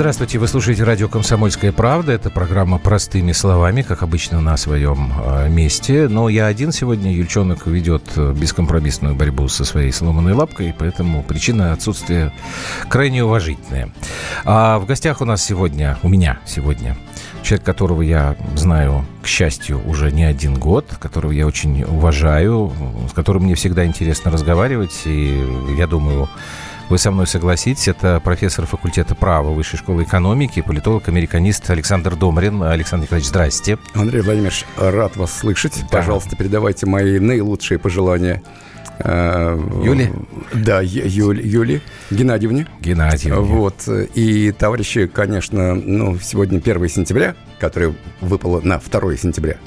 Здравствуйте, вы слушаете радио «Комсомольская правда». Это программа «Простыми словами», как обычно, на своем э, месте. Но я один сегодня. Юльчонок ведет бескомпромиссную борьбу со своей сломанной лапкой, поэтому причина отсутствия крайне уважительная. А в гостях у нас сегодня, у меня сегодня, человек, которого я знаю, к счастью, уже не один год, которого я очень уважаю, с которым мне всегда интересно разговаривать, и я думаю, вы со мной согласитесь. Это профессор факультета права Высшей школы экономики, политолог-американист Александр Домрин. Александр Николаевич, здрасте. Андрей Владимирович, рад вас слышать. Да. Пожалуйста, передавайте мои наилучшие пожелания э, Юли? Да, Юли, Юли Геннадьевне. Геннадьевне. Вот. И, товарищи, конечно, ну, сегодня 1 сентября, которое выпало на 2 сентября.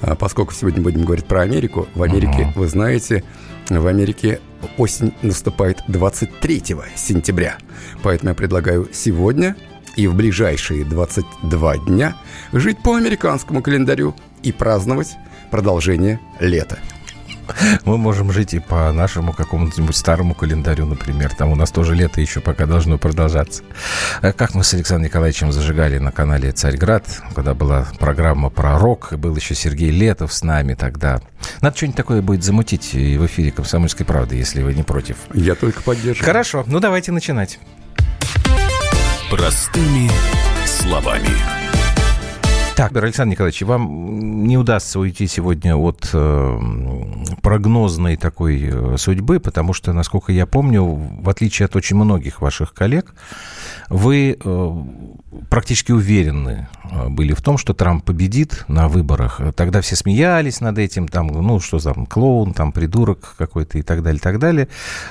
А поскольку сегодня будем говорить про Америку, в Америке, угу. вы знаете, в Америке осень наступает 23 сентября. Поэтому я предлагаю сегодня и в ближайшие 22 дня жить по американскому календарю и праздновать продолжение лета. Мы можем жить и по нашему какому-нибудь старому календарю, например. Там у нас тоже лето еще пока должно продолжаться. А как мы с Александром Николаевичем зажигали на канале «Царьград», когда была программа про рок, был еще Сергей Летов с нами тогда. Надо что-нибудь такое будет замутить и в эфире «Комсомольской правды», если вы не против. Я только поддерживаю. Хорошо, ну давайте начинать. Простыми словами. Так, Александр Николаевич, вам не удастся уйти сегодня от э, прогнозной такой э, судьбы, потому что, насколько я помню, в отличие от очень многих ваших коллег, вы э, практически уверены э, были в том, что Трамп победит на выборах. Тогда все смеялись над этим, там, ну, что там, клоун, там, придурок какой-то и так далее, так далее.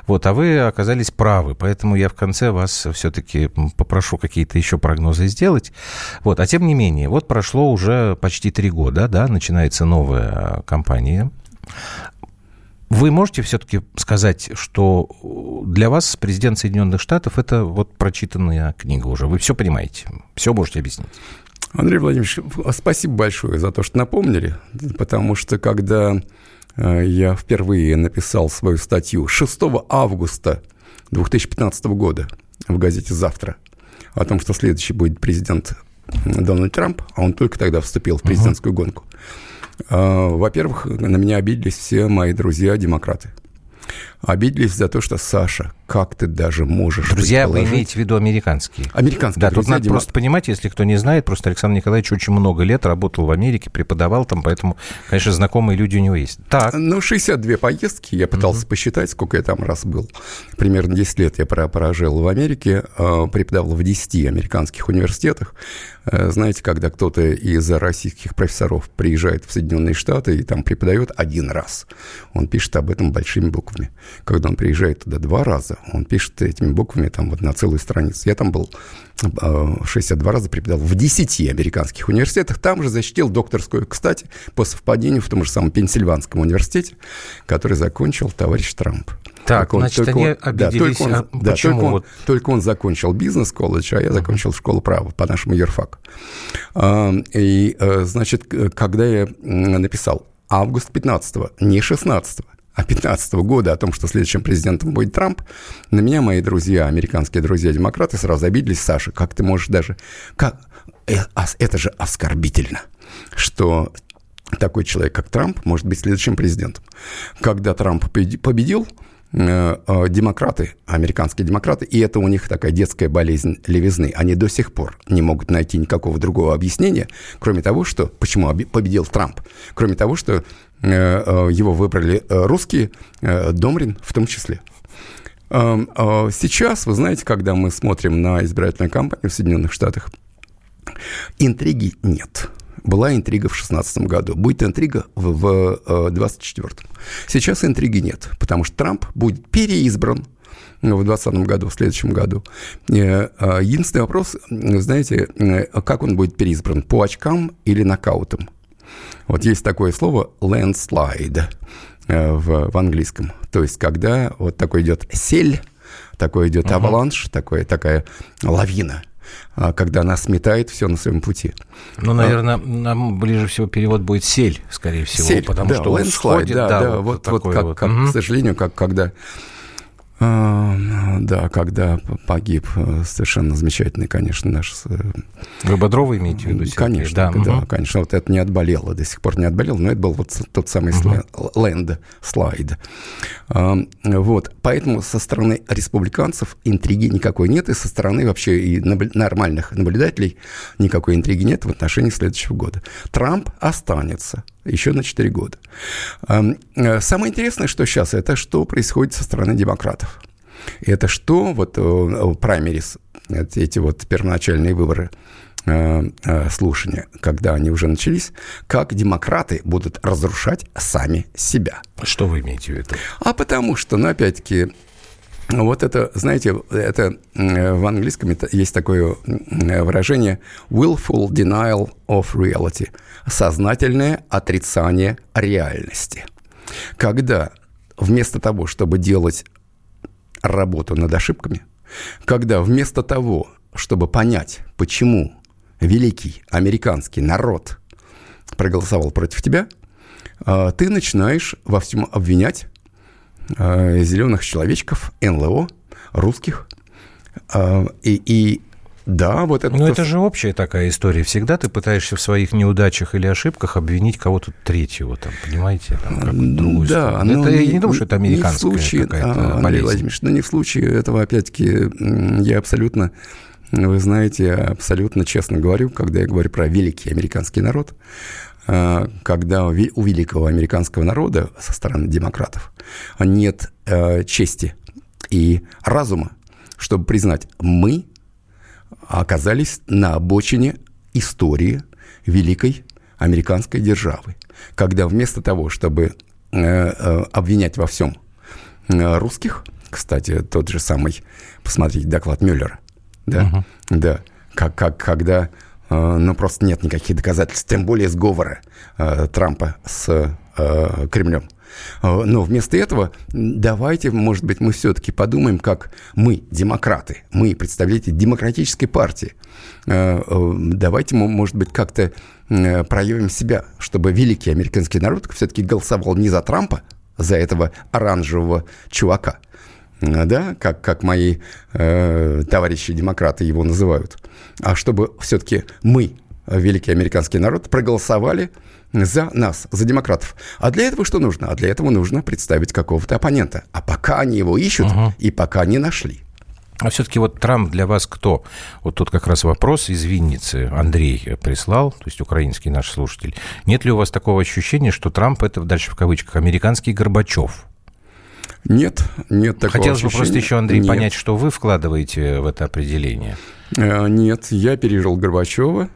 Вот, а вы оказались правы, поэтому я в конце вас все-таки попрошу какие-то еще прогнозы сделать. Вот, а тем не менее, вот прошло уже почти три года, да, начинается новая кампания. Вы можете все-таки сказать, что для вас президент Соединенных Штатов это вот прочитанная книга уже? Вы все понимаете, все можете объяснить? Андрей Владимирович, спасибо большое за то, что напомнили, потому что когда э, я впервые написал свою статью 6 августа 2015 года в газете «Завтра» о том, что следующий будет президент Дональд Трамп, а он только тогда вступил в президентскую uh-huh. гонку – а, во-первых, на меня обиделись все мои друзья-демократы. Обиделись за то, что Саша, как ты даже можешь Друзья, вы имеете в виду американские? Американские. Да, друзья, тут надо Дима... просто понимать, если кто не знает, просто Александр Николаевич очень много лет работал в Америке, преподавал там, поэтому, конечно, знакомые люди у него есть. Так. Ну, 62 поездки, я пытался угу. посчитать, сколько я там раз был. Примерно 10 лет я прожил в Америке, а, преподавал в 10 американских университетах. Э, знаете, когда кто-то из российских профессоров приезжает в Соединенные Штаты и там преподает один раз, он пишет об этом большими буквами. Когда он приезжает туда два раза, он пишет этими буквами там вот на целую страницу. Я там был 62 э, раза преподавал в 10 американских университетах. Там же защитил докторскую, кстати, по совпадению в том же самом Пенсильванском университете, который закончил товарищ Трамп. Так, только значит, он, они он, обиделись. Да, только он, а да, почему? Только, он, только он закончил бизнес-колледж, а я закончил школу права по нашему юрфаку. А, и, э, значит, когда я написал август 15 не 16 а 15 года о том, что следующим президентом будет Трамп, на меня мои друзья, американские друзья-демократы, сразу обиделись. Саша, как ты можешь даже... Как... Э, это же оскорбительно, что такой человек, как Трамп, может быть следующим президентом. Когда Трамп победил, э, э, демократы, американские демократы, и это у них такая детская болезнь левизны, они до сих пор не могут найти никакого другого объяснения, кроме того, что почему победил Трамп, кроме того, что его выбрали э, русские, Домрин в том числе. Эм, сейчас, вы знаете, когда мы смотрим на избирательную кампанию в Соединенных Штатах, интриги нет. Была интрига в 2016 году, будет интрига в 2024. Сейчас интриги нет, потому что Трамп будет переизбран в 2020 году, в следующем году. Единственный вопрос, знаете, как он будет переизбран, по очкам или нокаутом? Вот есть такое слово landslide э, в, в английском. То есть, когда вот такой идет сель, такой идет uh-huh. аваланш, такой, такая лавина а, когда она сметает все на своем пути. Ну, наверное, нам ближе всего перевод будет сель, скорее всего, сель, потому да, что он сходит, да, да, да вот, вот как, вот. как угу. к сожалению, как когда А, да, когда погиб э, совершенно замечательный, конечно, наш... Э, Вы Бодрова имеете в виду? Конечно, да, да угу. конечно. Вот это не отболело, до сих пор не отболело, но это был вот тот самый угу. ленд, слайд. А, вот, поэтому со стороны республиканцев интриги никакой нет, и со стороны вообще и нормальных наблюдателей никакой интриги нет в отношении следующего года. Трамп останется еще на 4 года. Э, самое интересное, что сейчас, это что происходит со стороны демократов. Это что, вот э, праймерис, эти вот первоначальные выборы, э, слушания, когда они уже начались, как демократы будут разрушать сами себя. Что вы имеете в виду? А потому что, ну, опять-таки, вот это, знаете, это в английском есть такое выражение willful denial of reality – сознательное отрицание реальности. Когда вместо того, чтобы делать работу над ошибками, когда вместо того, чтобы понять, почему великий американский народ проголосовал против тебя, а, ты начинаешь во всем обвинять зеленых человечков, НЛО, русских. А, и, и да, вот это... Но это же общая такая история. Всегда ты пытаешься в своих неудачах или ошибках обвинить кого-то третьего, там, понимаете? Там, другую да, сторону. это, я не думаю, что это американская не в случае, какая-то Андрей Владимирович, но не в случае этого, опять-таки, я абсолютно, вы знаете, абсолютно честно говорю, когда я говорю про великий американский народ, а, когда у великого американского народа со стороны демократов нет э, чести и разума, чтобы признать, мы оказались на обочине истории великой американской державы, когда вместо того, чтобы э, э, обвинять во всем э, русских, кстати, тот же самый, посмотрите, доклад Мюллера, да, uh-huh. да, как, как, когда, ну, просто нет никаких доказательств, тем более сговора Трампа с Кремлем. А, но вместо этого давайте, может быть, мы все-таки подумаем, как мы, демократы, мы, представители демократической партии, а, а, давайте, может быть, как-то проявим себя, чтобы великий американский народ все-таки голосовал не за Трампа, за этого оранжевого чувака, да, как, как мои э, товарищи демократы его называют, а чтобы все-таки мы, великий американский народ, проголосовали за нас, за демократов. А для этого что нужно? А для этого нужно представить какого-то оппонента. А пока они его ищут угу. и пока не нашли. А все-таки вот Трамп для вас кто? Вот тут как раз вопрос из Винницы Андрей прислал, то есть украинский наш слушатель. Нет ли у вас такого ощущения, что Трамп это, дальше в кавычках, американский Горбачев? Нет, нет такого Хотелось ощущения. бы просто еще, Андрей, нет. понять, что вы вкладываете в это определение. Э, нет, я пережил Горбачева,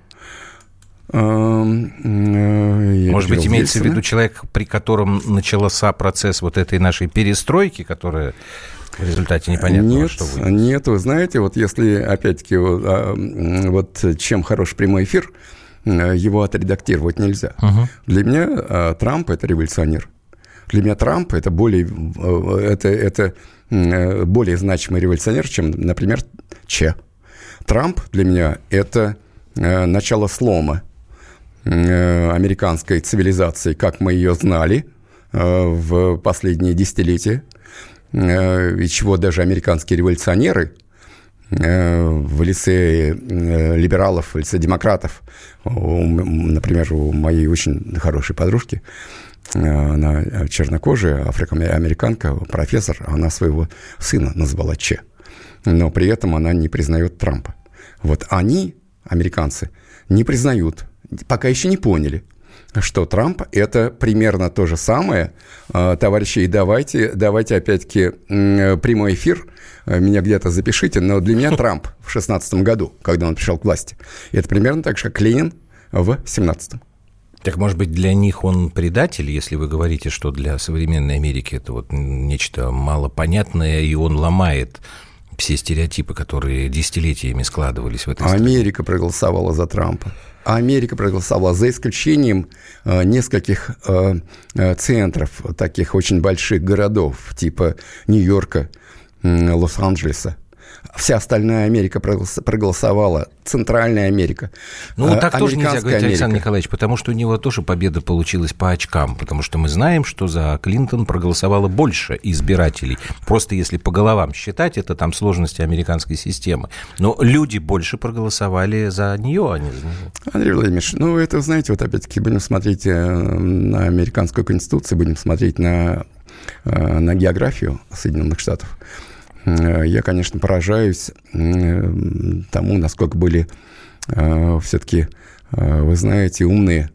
Эм, э, Может быть, имеется в виду человек, при котором начался процесс вот этой нашей перестройки, которая в результате непонятно нет, что будет. Нет, вы знаете, вот если, опять-таки, вот, а, чем хорош прямой эфир, э, его отредактировать нельзя. Угу. Для меня а, Трамп – это революционер. Для меня Трамп – это более, э, это, это более значимый революционер, чем, например, Че. Трамп для меня – это начало слома американской цивилизации, как мы ее знали э, в последние десятилетия, э, и чего даже американские революционеры в лице либералов, в лице демократов, например, у моей очень хорошей подружки, она чернокожая, афроамериканка, профессор, она своего сына назвала Че. Но при этом она не признает Трампа. Вот они, американцы, не признают пока еще не поняли, что Трамп – это примерно то же самое. А, товарищи, давайте, давайте опять-таки прямой эфир, а, меня где-то запишите, но для меня Трамп в 16 году, когда он пришел к власти, это примерно так же, как Ленин в 17 -м. Так, может быть, для них он предатель, если вы говорите, что для современной Америки это вот нечто малопонятное, и он ломает все стереотипы, которые десятилетиями складывались в этой стране. Америка проголосовала за Трампа. Америка проголосовала за исключением э, нескольких э, э, центров, таких очень больших городов, типа Нью-Йорка, Лос-Анджелеса, Вся остальная Америка проголосовала, Центральная Америка. Ну, э, так тоже нельзя говорить, Америка. Александр Николаевич, потому что у него тоже победа получилась по очкам, потому что мы знаем, что за Клинтон проголосовало больше избирателей. Просто если по головам считать, это там сложности американской системы. Но люди больше проголосовали за нее, а не за него. Андрей Владимирович, ну, это, знаете, вот опять-таки будем смотреть э, на американскую конституцию, будем смотреть на, э, на географию Соединенных Штатов. Э, я, конечно, поражаюсь тому, насколько были все-таки, вы знаете, умные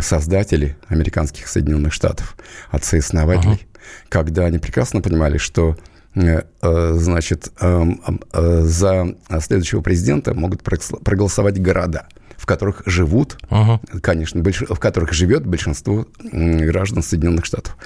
создатели американских Соединенных Штатов, отцы-основателей, uh-huh. когда они прекрасно понимали, что значит, эм, за следующего президента могут проголосовать города – в которых живут, угу. конечно, больш... в которых живет большинство граждан Соединенных Штатов.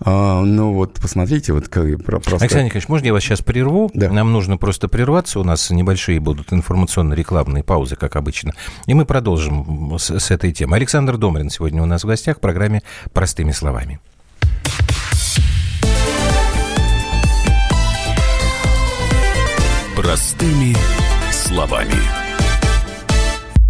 А, ну вот, посмотрите, вот как просто... Александр Николаевич, можно я вас сейчас прерву? Да. Нам нужно просто прерваться, у нас небольшие будут информационно-рекламные паузы, как обычно, и мы продолжим с, с этой темы. Александр Домрин сегодня у нас в гостях в программе «Простыми словами». Простыми словами.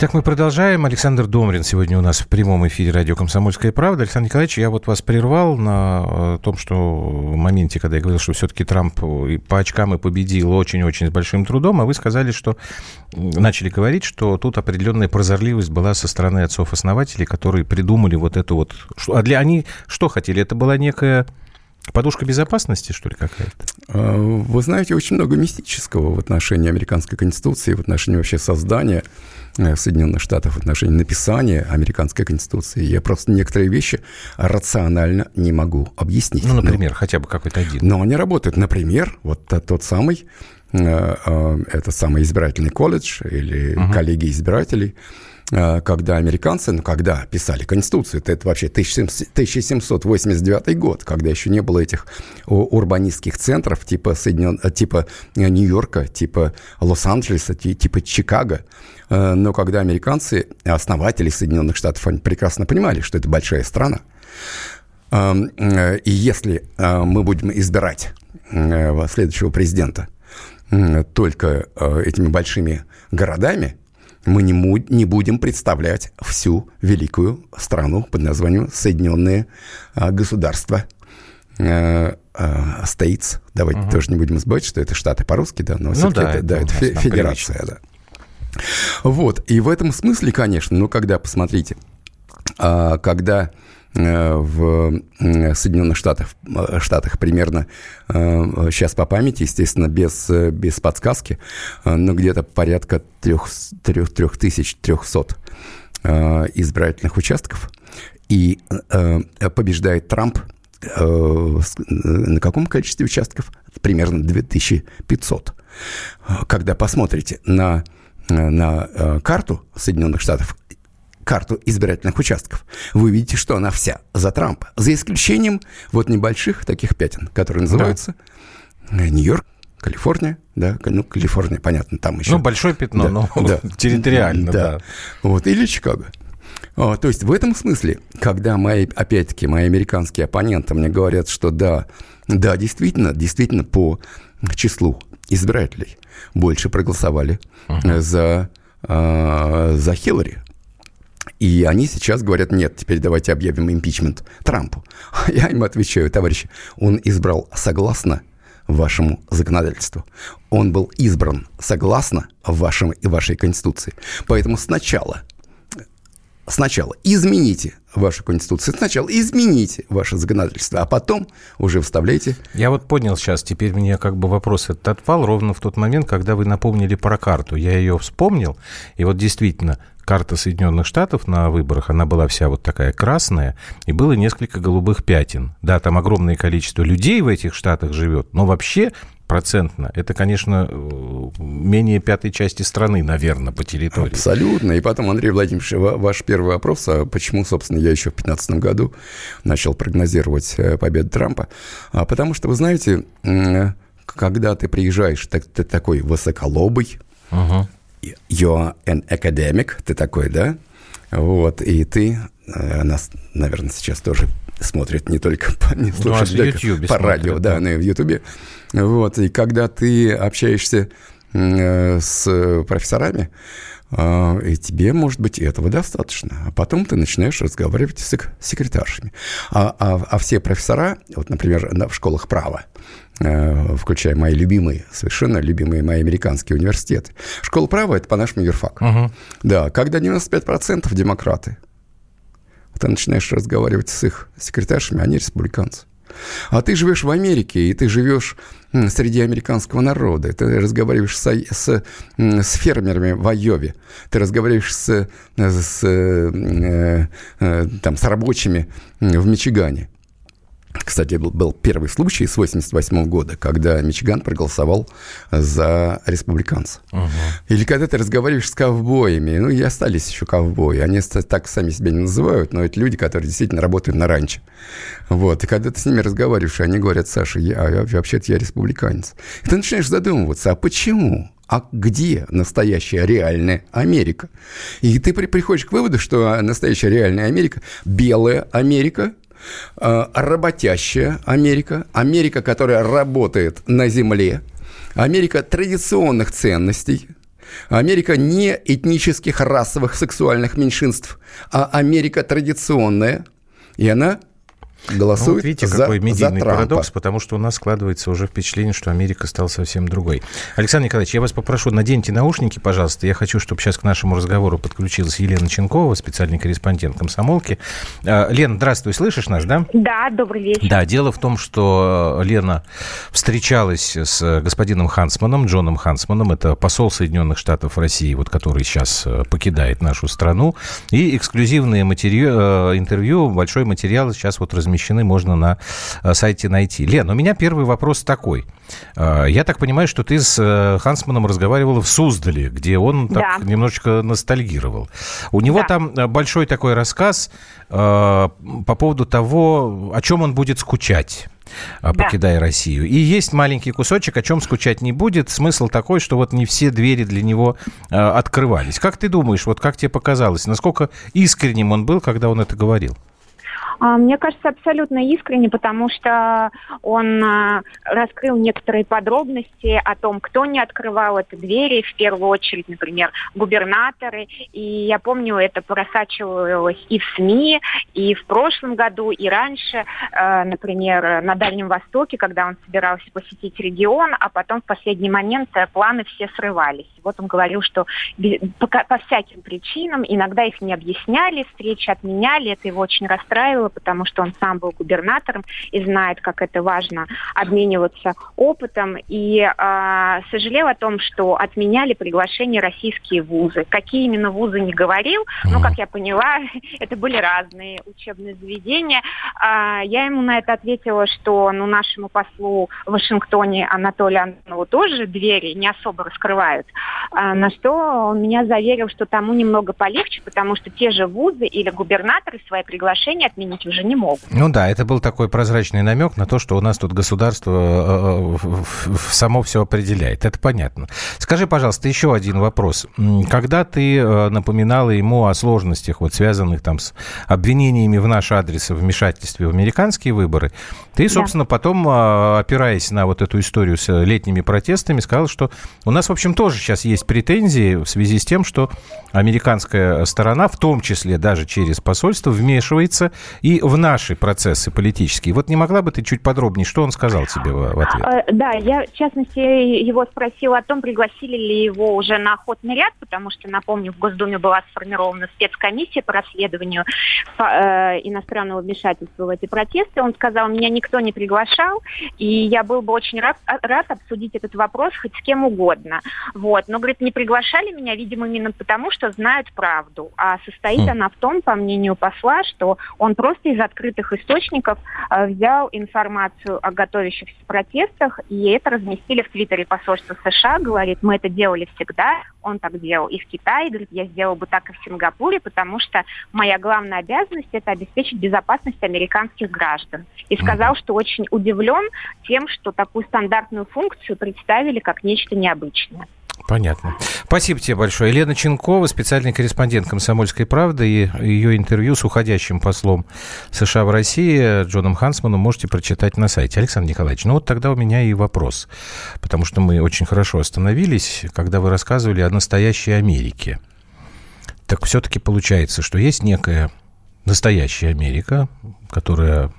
Так мы продолжаем. Александр Домрин сегодня у нас в прямом эфире радио «Комсомольская правда». Александр Николаевич, я вот вас прервал на э, том, что в моменте, когда я говорил, что все-таки Трамп по очкам и победил очень-очень с большим трудом, а вы сказали, что начали говорить, что тут определенная прозорливость была со стороны отцов-основателей, которые придумали вот эту вот... А для они что хотели? Это была некая Подушка безопасности, что ли, какая-то? А, вы знаете, очень много мистического в отношении американской конституции, в отношении вообще создания Э, Соединенных Штатов в отношении написания американской конституции. Я просто некоторые вещи рационально не могу объяснить. Ну, например, но, хотя бы какой-то один. Но они работают. Например, вот тот самый э, э, этот самый избирательный колледж или угу. коллегия избирателей, когда американцы, ну, когда писали Конституцию, это, это вообще 1789 год, когда еще не было этих урбанистских центров типа, Соединен... типа Нью-Йорка, типа Лос-Анджелеса, типа Чикаго, Э, но когда американцы, основатели Соединенных Штатов, они прекрасно понимали, что это большая страна. Эм, э, и если э, мы будем избирать следующего президента только этими большими городами, мы не, не будем представлять всю великую страну под названием Соединенные Государства. States. Давайте угу. тоже не будем забывать, что это штаты по-русски, да, но ну, да, это, да, это федерация, да. Вот, и в этом смысле, конечно, ну, когда, посмотрите, а, когда э, в Соединенных Штатах, э, Штатах примерно, сейчас э, по памяти, естественно, без, без подсказки, но где-то порядка 3300 избирательных участков. И побеждает Трамп на каком количестве участков? Примерно 2500. Когда посмотрите на на э, карту Соединенных Штатов, карту избирательных участков, вы увидите, что она вся за Трампа. За исключением вот небольших таких пятен, которые называются да. Нью-Йорк, Калифорния, да, ну, Калифорния, понятно, там еще. Ну, большое пятно, да, но да, территориально, да. да. Вот, или Чикаго. О, то есть в этом смысле, когда мои, опять-таки, мои американские оппоненты мне говорят, что да, да, действительно, действительно по числу избирателей больше проголосовали uh-huh. за, э, за Хиллари. И они сейчас говорят, нет, теперь давайте объявим импичмент Трампу. Я им отвечаю, товарищи, он избрал согласно вашему законодательству. Он был избран согласно вашему и вашей Конституции. Поэтому сначала сначала измените вашу конституцию, сначала измените ваше законодательство, а потом уже вставляйте. Я вот понял сейчас, теперь мне как бы вопрос этот отпал ровно в тот момент, когда вы напомнили про карту. Я ее вспомнил, и вот действительно, карта Соединенных Штатов на выборах, она была вся вот такая красная, и было несколько голубых пятен. Да, там огромное количество людей в этих штатах живет, но вообще процентно, это, конечно, э, менее пятой части страны, наверное, по территории. Абсолютно. И потом, Андрей Владимирович, ваш первый вопрос, а почему, собственно, я еще в 2015 году начал прогнозировать э, победу Трампа? А потому что, вы знаете, когда ты приезжаешь, ты, ты такой высоколобый, uh-huh. you're an academic, ты такой, да? Вот, и ты, э, нас, наверное, сейчас тоже смотрят не только по, не слушают, ну, а YouTube по радио, да, да, но и в Ютубе. Вот, и когда ты общаешься э, с профессорами, э, и тебе, может быть, этого достаточно. А потом ты начинаешь разговаривать с секретаршами. А, а, а все профессора, вот, например, в школах права, Э, включая мои любимые, совершенно любимые мои американские университеты. Школа права – это по-нашему юрфак. Угу. Да, когда 95% демократы, ты начинаешь разговаривать с их секретаршами, они республиканцы. А ты живешь в Америке, и ты живешь среди американского народа. Ты разговариваешь с, с, с фермерами в Айове. Ты разговариваешь с, с, э, э, там, с рабочими в Мичигане. Кстати, был, был первый случай с 88 года, когда Мичиган проголосовал за республиканцев. Угу. Или когда ты разговариваешь с ковбоями, ну и остались еще ковбои, они так сами себя не называют, но это люди, которые действительно работают на ранчо. Вот, и когда ты с ними разговариваешь, они говорят, Саша, я, я вообще-то я республиканец. И ты начинаешь задумываться, а почему? а где настоящая реальная Америка? И ты при, приходишь к выводу, что настоящая реальная Америка – белая Америка, работящая Америка, Америка, которая работает на земле, Америка традиционных ценностей, Америка не этнических, расовых, сексуальных меньшинств, а Америка традиционная, и она голосует ну, вот видите, за, какой медийный за парадокс, потому что у нас складывается уже впечатление, что Америка стала совсем другой. Александр Николаевич, я вас попрошу, наденьте наушники, пожалуйста. Я хочу, чтобы сейчас к нашему разговору подключилась Елена Ченкова, специальный корреспондент комсомолки. А, Лена, здравствуй, слышишь нас, да? Да, добрый вечер. Да, дело в том, что Лена встречалась с господином Хансманом, Джоном Хансманом, это посол Соединенных Штатов в России, вот который сейчас э, покидает нашу страну, и эксклюзивные матери... Э, интервью, большой материал сейчас вот размещается размещены, можно на э, сайте найти. Лен, у меня первый вопрос такой. Э, я так понимаю, что ты с э, Хансманом разговаривала в Суздале, где он так да. немножечко ностальгировал. У него да. там большой такой рассказ по поводу того, о чем он будет скучать покидая да. Россию. И есть маленький кусочек, о чем скучать не будет. Смысл такой, что вот не все двери для него э, открывались. Как ты думаешь, вот как тебе показалось, насколько искренним он был, когда он это говорил? А, мне кажется, абсолютно искренне, потому что он а, раскрыл некоторые подробности о том, кто не открывал эти двери, в первую очередь, например, губернаторы. И я помню, это просачивалось и в СМИ, и в прошлом году, и раньше, а, например, на Дальнем Востоке, когда он собирался посетить регион, а потом в последний момент планы все срывались. Вот он говорил, что по всяким причинам, иногда их не объясняли, встречи отменяли, это его очень расстраивало, потому что он сам был губернатором и знает, как это важно обмениваться опытом. И э, сожалел о том, что отменяли приглашение российские вузы. Какие именно вузы не говорил, но, как я поняла, это были разные учебные заведения. Э, я ему на это ответила, что ну, нашему послу в Вашингтоне Анатолию Антонову тоже двери не особо раскрывают. Э, на что он меня заверил, что тому немного полегче, потому что те же вузы или губернаторы свои приглашения отменить делать уже не могут. Ну да, это был такой прозрачный намек на то, что у нас тут государство э, э, само все определяет. Это понятно. Скажи, пожалуйста, еще один вопрос. Когда ты э, напоминала ему о сложностях, вот связанных там с обвинениями в наш адрес в вмешательстве в американские выборы, ты, собственно, да. потом, опираясь на вот эту историю с летними протестами, сказал, что у нас, в общем, тоже сейчас есть претензии в связи с тем, что американская сторона, в том числе даже через посольство, вмешивается и и в наши процессы политические. Вот не могла бы ты чуть подробнее, что он сказал тебе в, ответ? А, да, я, в частности, его спросила о том, пригласили ли его уже на охотный ряд, потому что, напомню, в Госдуме была сформирована спецкомиссия по расследованию э, иностранного вмешательства в эти протесты. Он сказал, меня никто не приглашал, и я был бы очень рад, рад обсудить этот вопрос хоть с кем угодно. Вот. Но, говорит, не приглашали меня, видимо, именно потому, что знают правду. А состоит хм. она в том, по мнению посла, что он просто просто из открытых источников э, взял информацию о готовящихся протестах, и это разместили в Твиттере посольства США, говорит, мы это делали всегда, он так делал и в Китае, говорит, я сделал бы так и в Сингапуре, потому что моя главная обязанность – это обеспечить безопасность американских граждан. И сказал, что очень удивлен тем, что такую стандартную функцию представили как нечто необычное. Понятно. Спасибо тебе большое. Елена Ченкова, специальный корреспондент «Комсомольской правды», и ее интервью с уходящим послом США в России Джоном Хансманом можете прочитать на сайте. Александр Николаевич, ну вот тогда у меня и вопрос, потому что мы очень хорошо остановились, когда вы рассказывали о настоящей Америке. Так все-таки получается, что есть некая настоящая Америка, которая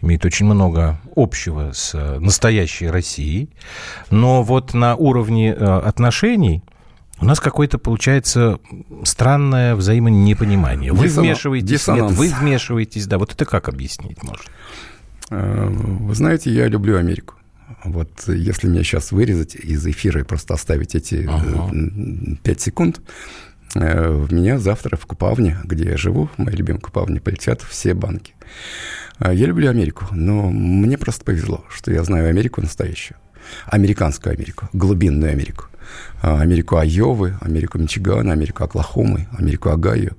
имеет очень много общего с э, настоящей Россией, но вот на уровне э, отношений у нас какое-то получается странное взаимонепонимание. Вы Диссонанс. вмешиваетесь, Диссонанс. нет, вы вмешиваетесь, да, вот это как объяснить можно? Э, вы знаете, я люблю Америку. Вот если меня сейчас вырезать из эфира и просто оставить эти ага. 5 секунд, в меня завтра в Купавне, где я живу, в моей любимой Купавне, полетят все банки. А, я люблю Америку, но мне просто повезло, что я знаю Америку настоящую. Американскую Америку, глубинную Америку. А, Америку Айовы, Америку Мичигана, Америку Оклахомы, Америку Огайо.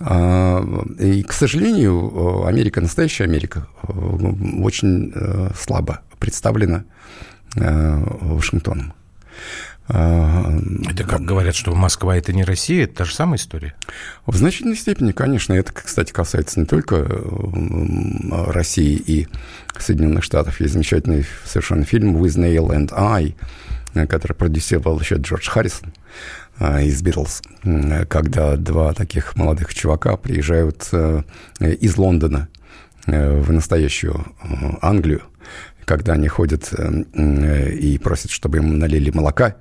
А, и, к сожалению, Америка, настоящая Америка, очень э, слабо представлена э, Вашингтоном. Это как говорят, что Москва это не Россия, это та же самая история? В значительной степени, конечно. Это, кстати, касается не только России и Соединенных Штатов. Есть замечательный совершенно фильм «With Nail and I», который продюсировал еще Джордж Харрисон из Битлз, когда два таких молодых чувака приезжают из Лондона в настоящую Англию, когда они ходят и просят, чтобы им налили молока,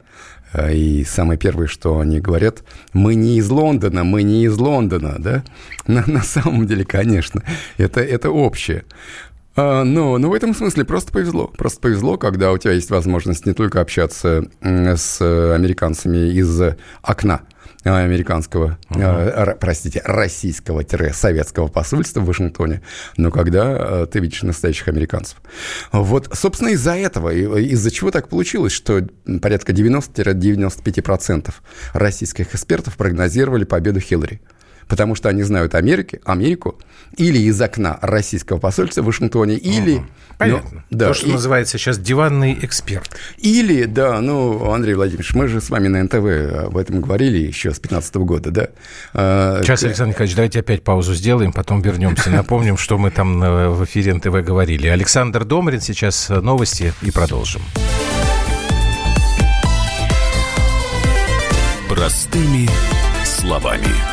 Э, и самое первое, что они говорят, мы не из Лондона, мы не из Лондона, да? На, на самом деле, конечно, это, это общее. А, но, но в этом смысле просто повезло. Просто повезло, когда у тебя есть возможность не только общаться с американцами из окна, американского, uh-huh. простите, российского-советского посольства в Вашингтоне, но когда э, ты видишь настоящих американцев. Вот, собственно, из-за этого, из-за чего так получилось, что порядка 90-95% российских экспертов прогнозировали победу Хиллари потому что они знают Америки, Америку или из окна российского посольства в Вашингтоне, или... Угу. Понятно. Ну, да, То, что и, называется сейчас диванный эксперт. Или, да, ну, Андрей Владимирович, мы же с вами на НТВ об этом говорили еще с 15 года, да? А, сейчас, Александр Николаевич, давайте опять паузу сделаем, потом вернемся, напомним, что мы там в эфире НТВ говорили. Александр Домрин, сейчас новости и продолжим. Простыми словами.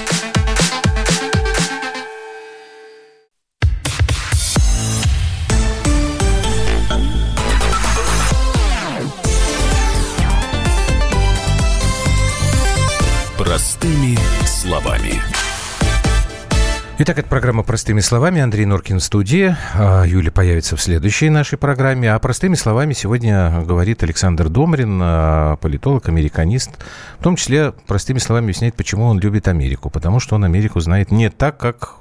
Итак, это программа «Простыми словами». Андрей Норкин в студии. А, Юля появится в следующей нашей программе. А простыми словами сегодня говорит Александр Домрин, а, политолог, американист. В том числе простыми словами объясняет, почему он любит Америку. Потому что он Америку знает не так, как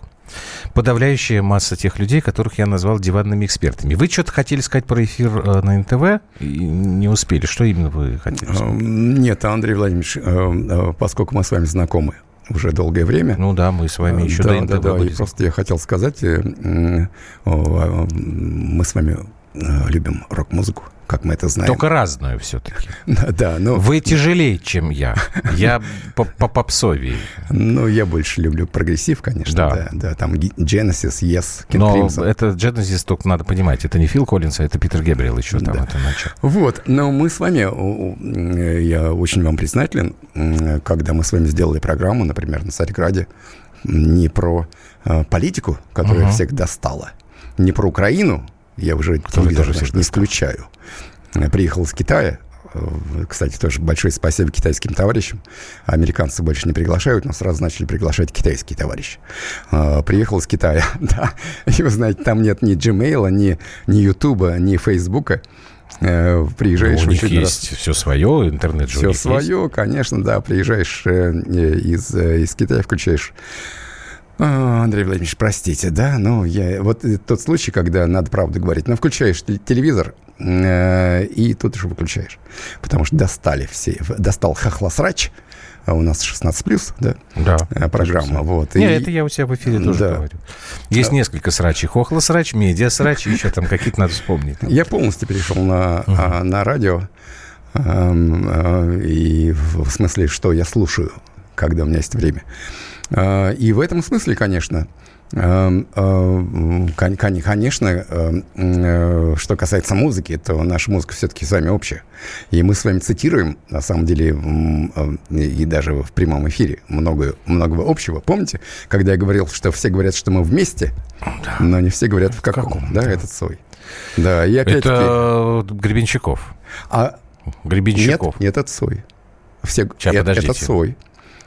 подавляющая масса тех людей, которых я назвал диванными экспертами. Вы что-то хотели сказать про эфир э, на НТВ и не успели. Что именно вы хотели сказать? Нет, Андрей Владимирович, э, э, поскольку мы с вами знакомы, уже долгое время. Ну да, мы с вами еще да, до НТВ да, да, были. И просто я хотел сказать, э, мы с вами э, любим рок-музыку, как мы это знаем. Только разную все-таки. Да, но... Вы тяжелее, чем я. Я по, по попсовее. Ну, я больше люблю прогрессив, конечно. Да. да, там Genesis, Yes, King Но это Genesis только надо понимать. Это не Фил Коллинс, а это Питер Гебриэл еще там это начал. Вот, но мы с вами, я очень вам признателен, когда мы с вами сделали программу, например, на Царьграде, не про э, политику, которая всех достала, не про Украину, я уже телевизор, конечно, не исключаю. Приехал из Китая, кстати, тоже большое спасибо китайским товарищам. Американцы больше не приглашают, но сразу начали приглашать китайские товарищи. А, приехал из Китая, да. И вы знаете, там нет ни Gmail, ни, ни YouTube, ни Facebook. Э, приезжаешь... Ну, у них есть раз... все свое, интернет же Все свое, есть. конечно, да. Приезжаешь э, из, э, из Китая, включаешь Андрей Владимирович, простите, да, ну, я... Вот тот случай, когда надо правду говорить. Ну, включаешь телевизор, э, и тут же выключаешь. Потому что достали все. Достал хохлосрач, а у нас 16 плюс, да, да э, программа. Вот. Не, и... это я у себя в эфире тоже да. говорю. Есть а... несколько срачей. Хохлосрач, медиасрач, еще там какие-то надо вспомнить. Я полностью перешел на, uh-huh. на радио. Эм, и в смысле, что я слушаю, когда у меня есть время. А, и в этом смысле, конечно, эм, э, Конечно, эм, э, что касается музыки, то наша музыка все-таки с вами общая. И мы с вами цитируем, на самом деле, э, и даже в прямом эфире много, многого общего. Помните, когда я говорил, что все говорят, что мы вместе, да. но не все говорят в каком, в каком да, да, этот свой. Да, и опять Это Гребенщиков. А... Гребенщиков. Нет, нет, это свой. Все, Сейчас, это, подождите. это свой.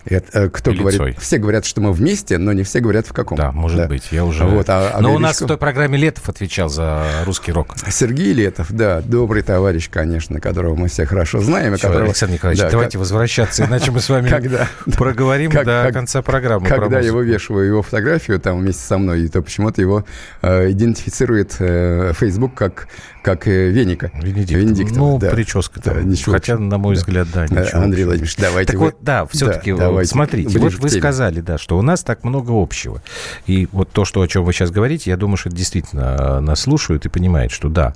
Это, э, кто Или говорит? Цой. Все говорят, что мы вместе, но не все говорят в каком. Да, может да. быть. Я уже. Вот, а, а но у нас в той программе Летов отвечал за русский рок. Сергей Летов, да, добрый товарищ, конечно, которого мы все хорошо знаем. Все, которого... Александр Николаевич, да, давайте как... возвращаться, иначе мы с вами когда, проговорим как, до как, конца программы. Когда я вывешиваю его фотографию там вместе со мной, то почему-то его э, идентифицирует э, Facebook как как э, Веника. Венедиктов. Венедиктов ну, да. прическа да, ничего. Хотя, на мой да. взгляд, да, ничего. Андрей Владимирович, давайте Так вы... вот, да, все-таки, да, давайте. смотрите, вот вы сказали, да, что у нас так много общего. И вот то, что, о чем вы сейчас говорите, я думаю, что это действительно э, нас слушают и понимают, что да.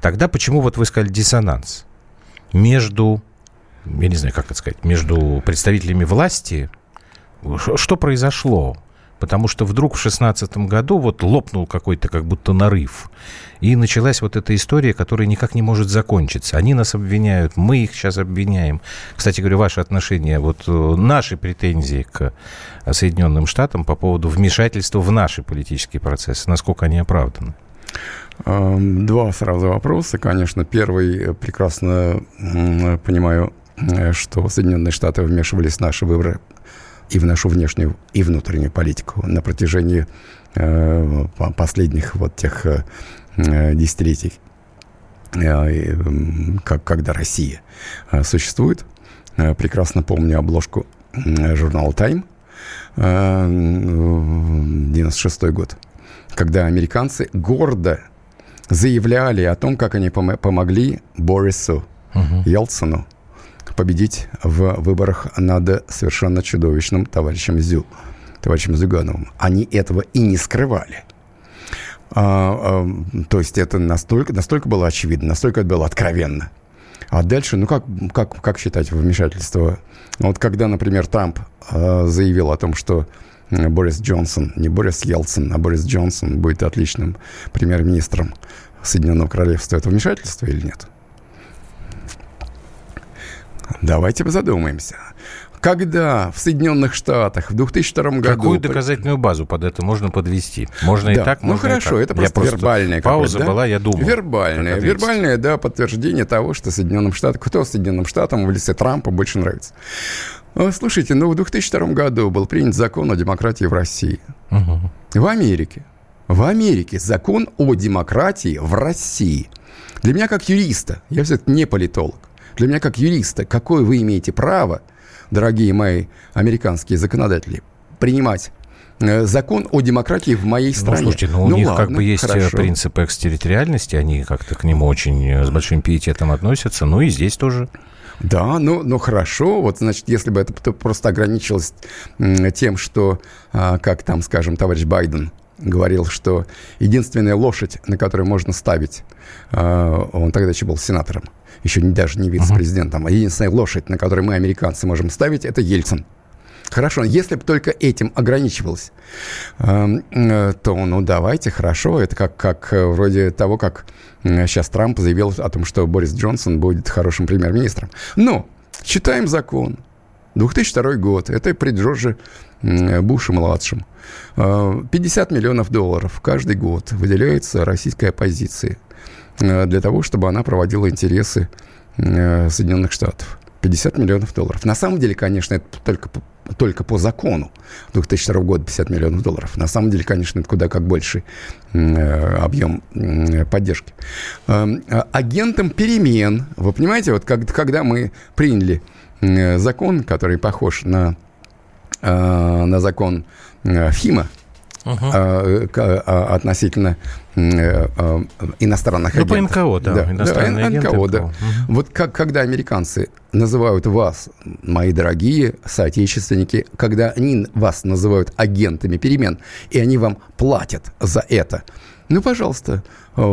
Тогда почему вот вы сказали диссонанс между, я не знаю, как это сказать, между представителями власти, что произошло? Потому что вдруг в 2016 году вот лопнул какой-то как будто нарыв. И началась вот эта история, которая никак не может закончиться. Они нас обвиняют, мы их сейчас обвиняем. Кстати говоря, ваши отношения, вот э, наши претензии к Соединенным Штатам по поводу вмешательства в наши политические процессы, насколько они оправданы? Эм, два сразу вопроса. Конечно, первый, прекрасно понимаю, э, что Соединенные Штаты вмешивались в наши выборы и в нашу внешнюю и внутреннюю политику на протяжении э, последних вот тех э, десятилетий, э, как, когда Россия существует. Прекрасно помню обложку журнала «Тайм», э, 96 год, когда американцы гордо заявляли о том, как они пом- помогли Борису угу. Елцину победить в выборах над совершенно чудовищным товарищем Зю, товарищем Зюгановым. Они этого и не скрывали. А, а, то есть это настолько, настолько было очевидно, настолько это было откровенно. А дальше, ну как, как, как считать вмешательство? Вот когда, например, Трамп э, заявил о том, что Борис Джонсон, не Борис Елцин, а Борис Джонсон будет отличным премьер-министром Соединенного Королевства, это вмешательство или нет? Давайте задумаемся. Когда в Соединенных Штатах в 2002 году... Какую доказательную базу под это можно подвести? Можно да. и так, ну, можно Ну хорошо, это просто, просто вербальная Пауза да? была, я думал. Вербальная. Вербальное, да, подтверждение того, что Соединенным Штатам... Кто Соединенным Штатам в лице Трампа больше нравится? Слушайте, ну в 2002 году был принят закон о демократии в России. Угу. В Америке. В Америке закон о демократии в России. Для меня как юриста, я все-таки не политолог, для меня как юриста, какое вы имеете право, дорогие мои американские законодатели, принимать э, закон о демократии в моей ну, стране. Ну, слушайте, ну, у ну, них ладно, как бы есть э, хорошо. принцип экстерриториальности, они как-то к нему очень э, с большим пиететом относятся, ну и здесь тоже. Да, ну, ну хорошо. Вот, значит, если бы это просто ограничилось тем, что, а, как там, скажем, товарищ Байден говорил, что единственная лошадь, на которой можно ставить, э, он тогда еще был сенатором, еще не, даже не вице-президентом, а единственная лошадь, на которой мы, американцы, можем ставить, это Ельцин. Хорошо, если бы только этим ограничивалось, эм, э, то, ну, давайте, хорошо. Это как, как э, вроде того, как сейчас Трамп заявил о том, что Борис Джонсон будет хорошим премьер-министром. Но читаем закон. 2002 год. Это при Джордже Буше-младшем. 50 э, миллионов долларов каждый год выделяется российской оппозиции для того, чтобы она проводила интересы Соединенных Штатов. 50 миллионов долларов. На самом деле, конечно, это только только по закону 2002 года 50 миллионов долларов. На самом деле, конечно, это куда как больший э, объем э, поддержки. Э, агентом перемен, вы понимаете, вот как, когда мы приняли э, закон, который похож на, э, на закон э, ФИМа, uh-huh. а, относительно а, иностранных ну, агентов. По НКО, да. да, да НКО, да. Угу. Вот как, когда американцы называют вас, мои дорогие соотечественники, когда они вас называют агентами перемен, и они вам платят за это, ну, пожалуйста,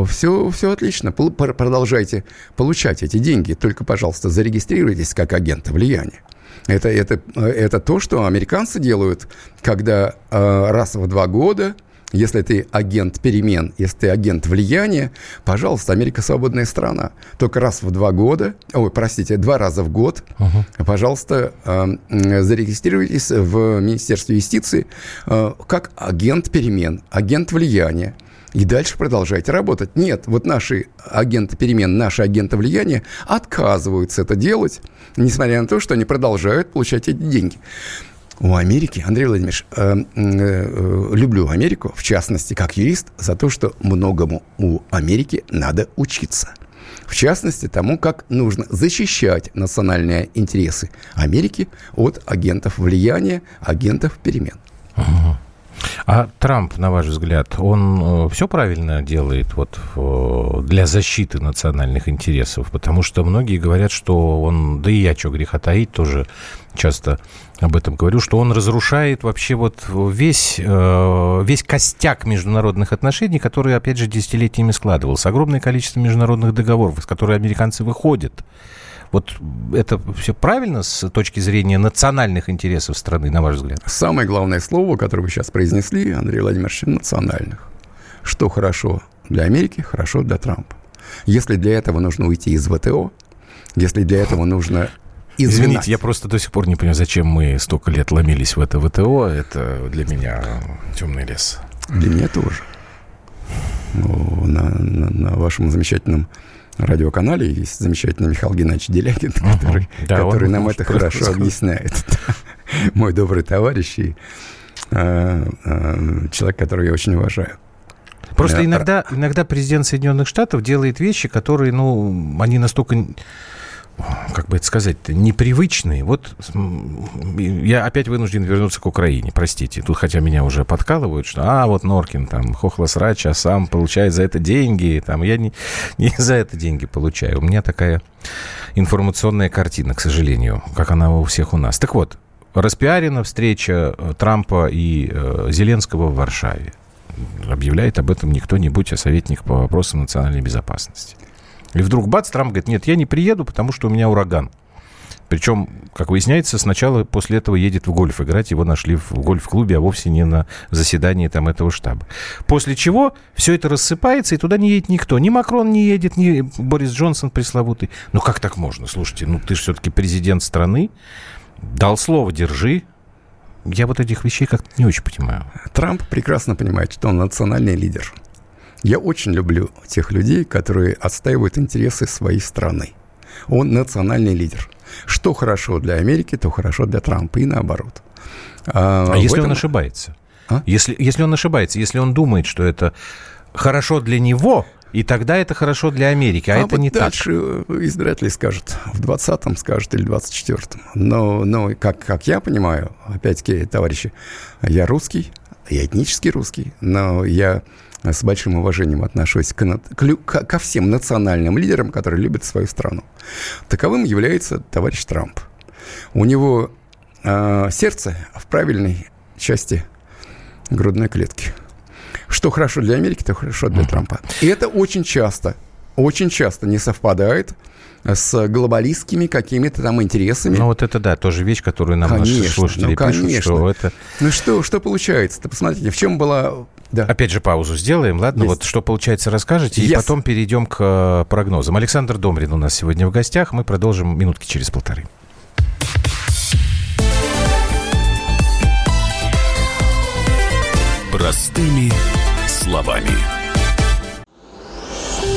все, все отлично, продолжайте получать эти деньги, только, пожалуйста, зарегистрируйтесь как агенты влияния. Это, это, это то, что американцы делают, когда э, раз в два года если ты агент перемен, если ты агент влияния, пожалуйста, Америка свободная страна. Только раз в два года, ой, простите, два раза в год, uh-huh. пожалуйста, э, зарегистрируйтесь в Министерстве юстиции э, как агент перемен, агент влияния и дальше продолжайте работать. Нет, вот наши агенты перемен, наши агенты влияния отказываются это делать, несмотря на то, что они продолжают получать эти деньги. У Америки, Андрей Владимирович, э, э, э, люблю Америку, в частности, как юрист, за то, что многому у Америки надо учиться. В частности, тому, как нужно защищать национальные интересы Америки от агентов влияния, агентов перемен. Uh-huh. А Трамп, на ваш взгляд, он э, все правильно делает вот для защиты национальных интересов? Потому что многие говорят, что он, да и я, что греха таить, тоже часто об этом говорю, что он разрушает вообще вот весь, э, весь костяк международных отношений, который, опять же, десятилетиями складывался. Огромное количество международных договоров, из которых американцы выходят. Вот это все правильно с точки зрения национальных интересов страны, на ваш взгляд? Самое главное слово, которое вы сейчас произнесли, Андрей Владимирович, национальных. Что хорошо для Америки, хорошо для Трампа. Если для этого нужно уйти из ВТО, если для этого нужно изгнать. Извините, я просто до сих пор не понимаю, зачем мы столько лет ломились в это ВТО. Это для меня темный лес. Для меня тоже. Ну, на, на, на вашем замечательном радиоканале есть замечательный Михаил Геннадьевич Делягин, uh-huh. который, да, который нам это хорошо сказать. объясняет. Мой добрый товарищ и э, э, человек, которого я очень уважаю. Просто иногда, иногда президент Соединенных Штатов делает вещи, которые, ну, они настолько как бы это сказать-то, непривычные. Вот я опять вынужден вернуться к Украине, простите. Тут хотя меня уже подкалывают, что, а, вот Норкин там, хохлосрач, а сам получает за это деньги. Там, я не, не за это деньги получаю. У меня такая информационная картина, к сожалению, как она у всех у нас. Так вот, распиарена встреча э, Трампа и э, Зеленского в Варшаве. Объявляет об этом не кто-нибудь, а советник по вопросам национальной безопасности. И вдруг бац, Трамп говорит, нет, я не приеду, потому что у меня ураган. Причем, как выясняется, сначала после этого едет в гольф играть. Его нашли в гольф-клубе, а вовсе не на заседании там этого штаба. После чего все это рассыпается, и туда не едет никто. Ни Макрон не едет, ни Борис Джонсон пресловутый. Ну как так можно? Слушайте, ну ты же все-таки президент страны. Дал слово, держи. Я вот этих вещей как-то не очень понимаю. Трамп прекрасно понимает, что он национальный лидер. Я очень люблю тех людей, которые отстаивают интересы своей страны. Он национальный лидер. Что хорошо для Америки, то хорошо для Трампа и наоборот. А, а если этом... он ошибается? А? Если, если он ошибается, если он думает, что это хорошо для него, и тогда это хорошо для Америки, а, а это вот не дальше так. Дальше избиратель скажет, в 20-м скажет или 24-м. Но, но как, как я понимаю, опять-таки, товарищи, я русский, я этнический русский, но я с большим уважением отношусь к, к, ко всем национальным лидерам, которые любят свою страну. Таковым является товарищ Трамп. У него э, сердце в правильной части грудной клетки. Что хорошо для Америки, то хорошо для Трампа. И это очень часто, очень часто не совпадает с глобалистскими какими-то там интересами. Ну, вот это да, тоже вещь, которую нам конечно, наши слушатели ну, конечно. пишут, что это... Ну, что, что получается-то? Посмотрите, в чем была... Да. Опять же, паузу сделаем, ладно? Есть. Вот что получается, расскажете, yes. и потом перейдем к э, прогнозам. Александр Домрин у нас сегодня в гостях. Мы продолжим минутки через полторы. Простыми словами.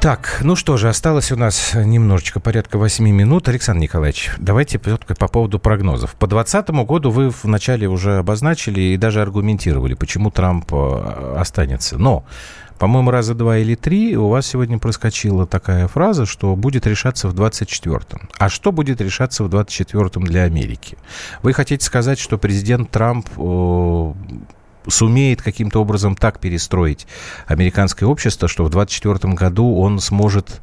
Так, ну что же, осталось у нас немножечко, порядка 8 минут. Александр Николаевич, давайте по поводу прогнозов. По 2020 году вы вначале уже обозначили и даже аргументировали, почему Трамп э, останется. Но, по-моему, раза два или три у вас сегодня проскочила такая фраза, что будет решаться в 24-м. А что будет решаться в 24-м для Америки? Вы хотите сказать, что президент Трамп э, сумеет каким-то образом так перестроить американское общество, что в 2024 году он сможет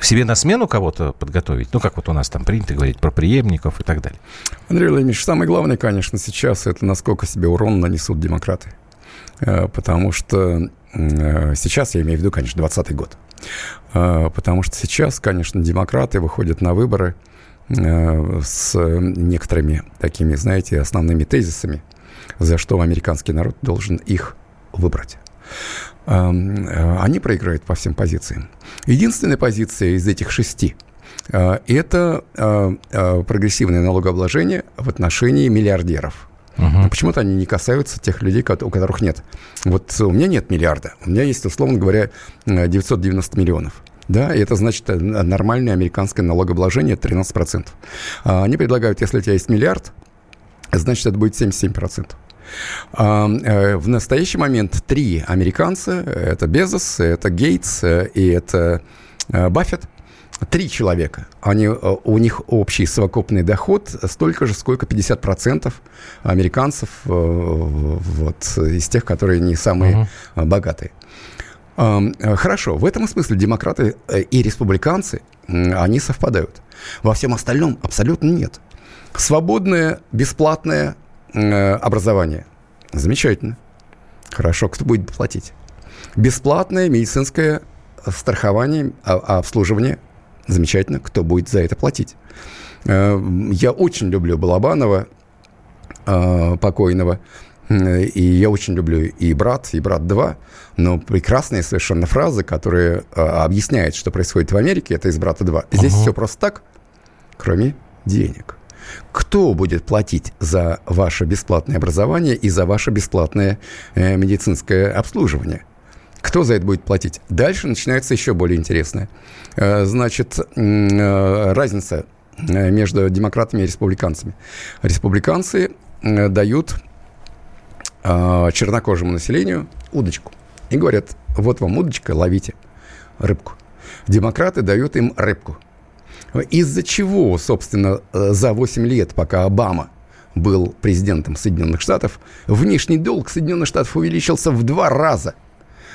себе на смену кого-то подготовить? Ну, как вот у нас там принято говорить про преемников и так далее. Андрей Владимирович, самое главное, конечно, сейчас это насколько себе урон нанесут демократы. Э, потому что э, сейчас, я имею в виду, конечно, 2020 год. Э, потому что сейчас, конечно, демократы выходят на выборы с некоторыми такими, знаете, основными тезисами – за что американский народ должен их выбрать. Эм, э, они проиграют по всем позициям. Единственная позиция из этих шести э, – это э, прогрессивное налогообложение в отношении миллиардеров. Uh-huh. Почему-то они не касаются тех людей, у которых нет. Вот у меня нет миллиарда. У меня есть, условно говоря, 990 миллионов. Да, и это значит нормальное американское налогообложение 13%. А они предлагают, если у тебя есть миллиард, значит, это будет 77%. А, э, в настоящий момент три американца, это Безос, это Гейтс э, и это э, Баффет, три человека. Они, у них общий совокупный доход столько же, сколько 50% американцев вот, из тех, которые не самые uh-huh. богатые. Хорошо, в этом смысле демократы и республиканцы, они совпадают. Во всем остальном абсолютно нет. Свободное, бесплатное Э, образование. Замечательно. Хорошо, кто будет платить? Бесплатное медицинское страхование, а, а обслуживание. Замечательно. Кто будет за это платить? Э, я очень люблю Балабанова, э, покойного. И я очень люблю и «Брат», и «Брат 2», но прекрасная совершенно фраза, которая объясняет, что происходит в Америке, это из «Брата 2». Здесь uh-huh. все просто так, кроме денег. Кто будет платить за ваше бесплатное образование и за ваше бесплатное э, медицинское обслуживание? Кто за это будет платить? Дальше начинается еще более интересное. Э, значит, э, разница между демократами и республиканцами. Республиканцы дают чернокожему населению удочку. И говорят, вот вам удочка, ловите рыбку. Демократы дают им рыбку – из-за чего, собственно, э, за 8 лет, пока Обама был президентом Соединенных Штатов, внешний долг Соединенных Штатов увеличился в два раза.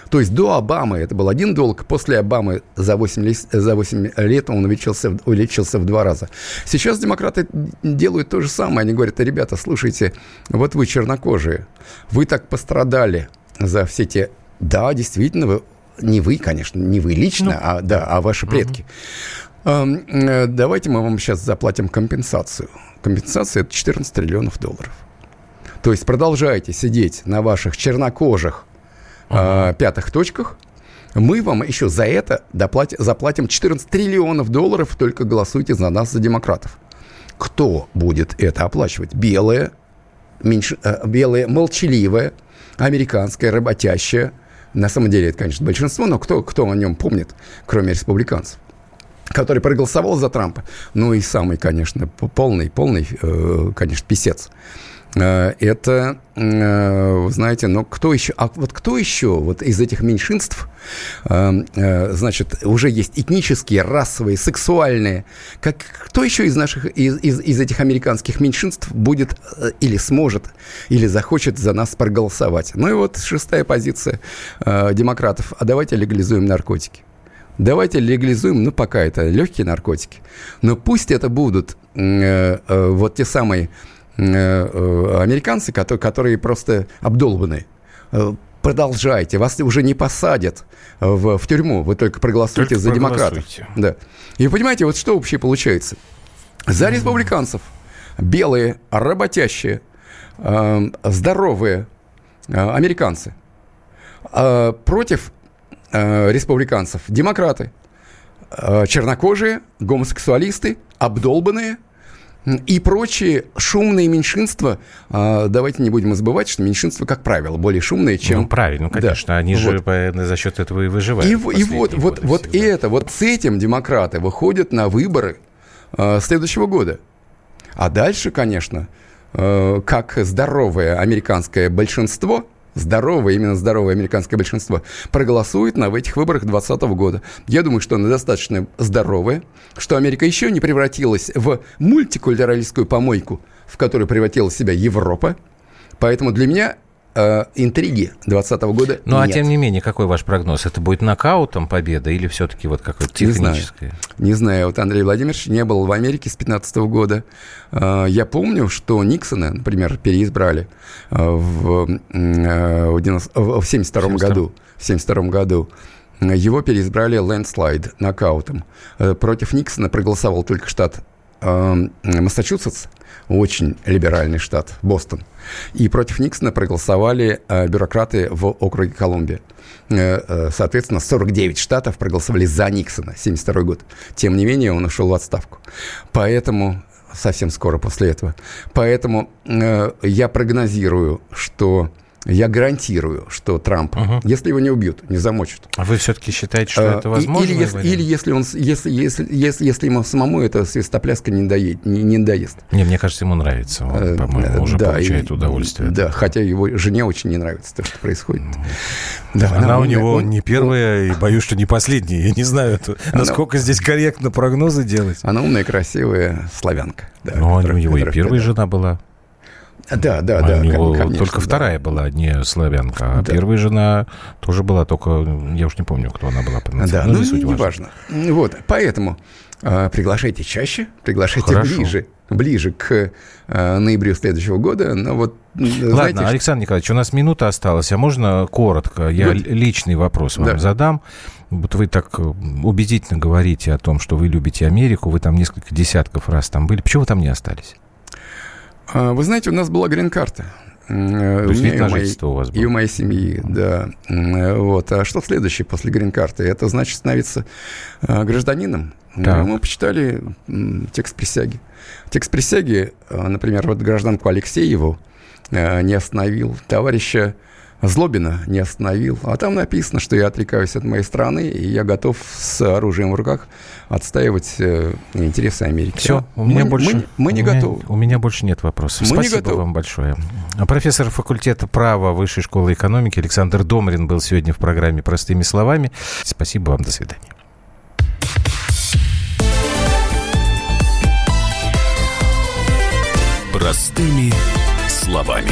То есть до Обамы это был один долг, после Обамы за 8, лет, за 8 лет он увеличился, увеличился в два раза. Сейчас демократы делают то же самое. Они говорят, ребята, слушайте, вот вы чернокожие, вы так пострадали за все те... Да, действительно, вы, не вы, конечно, не вы лично, ну, а, да, а ваши предки. Угу. Э, давайте мы вам сейчас заплатим компенсацию. Компенсация – это 14 триллионов долларов. То есть продолжайте сидеть на ваших чернокожих э, пятых точках, мы вам еще за это доплатим, заплатим 14 триллионов долларов, только голосуйте за нас, за демократов. Кто будет это оплачивать? Белые, меньш... э, белые молчаливые, американская, работящая, на самом деле это, конечно, большинство, но кто, кто о нем помнит, кроме республиканцев? Который проголосовал за Трампа, ну и самый, конечно, полный, полный, э, конечно, писец. Э, это, э, знаете, но кто еще, а вот кто еще вот из этих меньшинств, э, значит, уже есть этнические, расовые, сексуальные, как, кто еще из наших, из, из, из этих американских меньшинств будет или сможет, или захочет за нас проголосовать? Ну и вот шестая позиция демократов, а давайте легализуем наркотики. Давайте легализуем, ну, пока это легкие наркотики, но пусть это будут э, э, вот те самые э, э, американцы, которые, которые просто обдолбаны. Э, продолжайте, вас уже не посадят в, в тюрьму, вы только проголосуйте только за демократов. Да. И понимаете, вот что вообще получается? За республиканцев белые, работящие, э, здоровые э, американцы э, против э, республиканцев демократы, э, чернокожие, гомосексуалисты, обдолбанные и прочие шумные меньшинства. Э, давайте не будем забывать, что меньшинства, как правило, более шумные, чем... Ну, правильно, ну, конечно. Да. Они вот. же за счет этого и выживают. И, и вот, вот, вот и это, вот с этим демократы выходят на выборы э, следующего года. А дальше, конечно, как здоровое американское большинство – здоровое, именно здоровое американское большинство, проголосует на этих выборах 2020 года. Я думаю, что оно достаточно здоровое, что Америка еще не превратилась в мультикультуралистскую помойку, в которую превратила себя Европа. Поэтому для меня э, интриги 2020 года Ну, а тем не менее, какой ваш прогноз? Это будет нокаутом победа или все-таки вот какое-то техническое? Не знаю. не знаю. Вот Андрей Владимирович не был в Америке с 2015 года. Э, я помню, что Никсона, например, переизбрали э, в, э, в 1972 году. В 72 году. Его переизбрали лендслайд, нокаутом. Против Никсона проголосовал только штат Массачусетс, очень либеральный штат, Бостон. И против Никсона проголосовали э, бюрократы в округе Колумбия. Э, э, соответственно, 49 штатов проголосовали за Никсона, 72 год. Тем не менее, он ушел в отставку. Поэтому совсем скоро после этого. Поэтому э, я прогнозирую, что я гарантирую, что Трамп, угу. если его не убьют, не замочат. А вы все-таки считаете, что а, это возможно? Или, если, или если, он, если, если, если, если ему самому эта свистопляска не, доед, не, не доест. Не, мне кажется, ему нравится. Он, э, по-моему, уже да, получает и, удовольствие. Да, хотя его жене очень не нравится то, что происходит. Да, она, она у него он, не первая, он, и боюсь, что не последняя. Я не знаю, насколько она, здесь корректно прогнозы делать. Она умная, красивая славянка. Да, Но у него и первая жена была. Да, да, да. У него конечно, только да. вторая была, не славянка, а да. первая жена тоже была только, я уж не помню, кто она была. По да, ну, ну не, не важно. Вот, поэтому э, приглашайте чаще, приглашайте Хорошо. ближе, ближе к э, ноябрю следующего года. Но вот, Ладно, знаете, Александр Николаевич, у нас минута осталась, а можно коротко? Я вот. личный вопрос вам да. задам. Вот вы так убедительно говорите о том, что вы любите Америку, вы там несколько десятков раз там были. Почему вы там не остались? А, вы знаете, у нас была грин-карта. Э, То есть вид на жительство у вас было? И у моей семьи, да. Э, вот. А что следующее после грин-карты? Это значит становиться э, гражданином. Так. Мы почитали текст присяги. Текст присяги, например, вот гражданку Алексееву не остановил товарища Злобина не остановил. А там написано, что я отрекаюсь от моей страны, и я готов с оружием в руках отстаивать э, интересы Америки. Все, у меня мы, больше... Мы, мы не у готовы. у меня больше нет вопросов. Мы Спасибо не готовы. вам большое. Профессор факультета права Высшей школы экономики Александр Домрин был сегодня в программе «Простыми словами». Спасибо вам, до свидания. Простыми словами.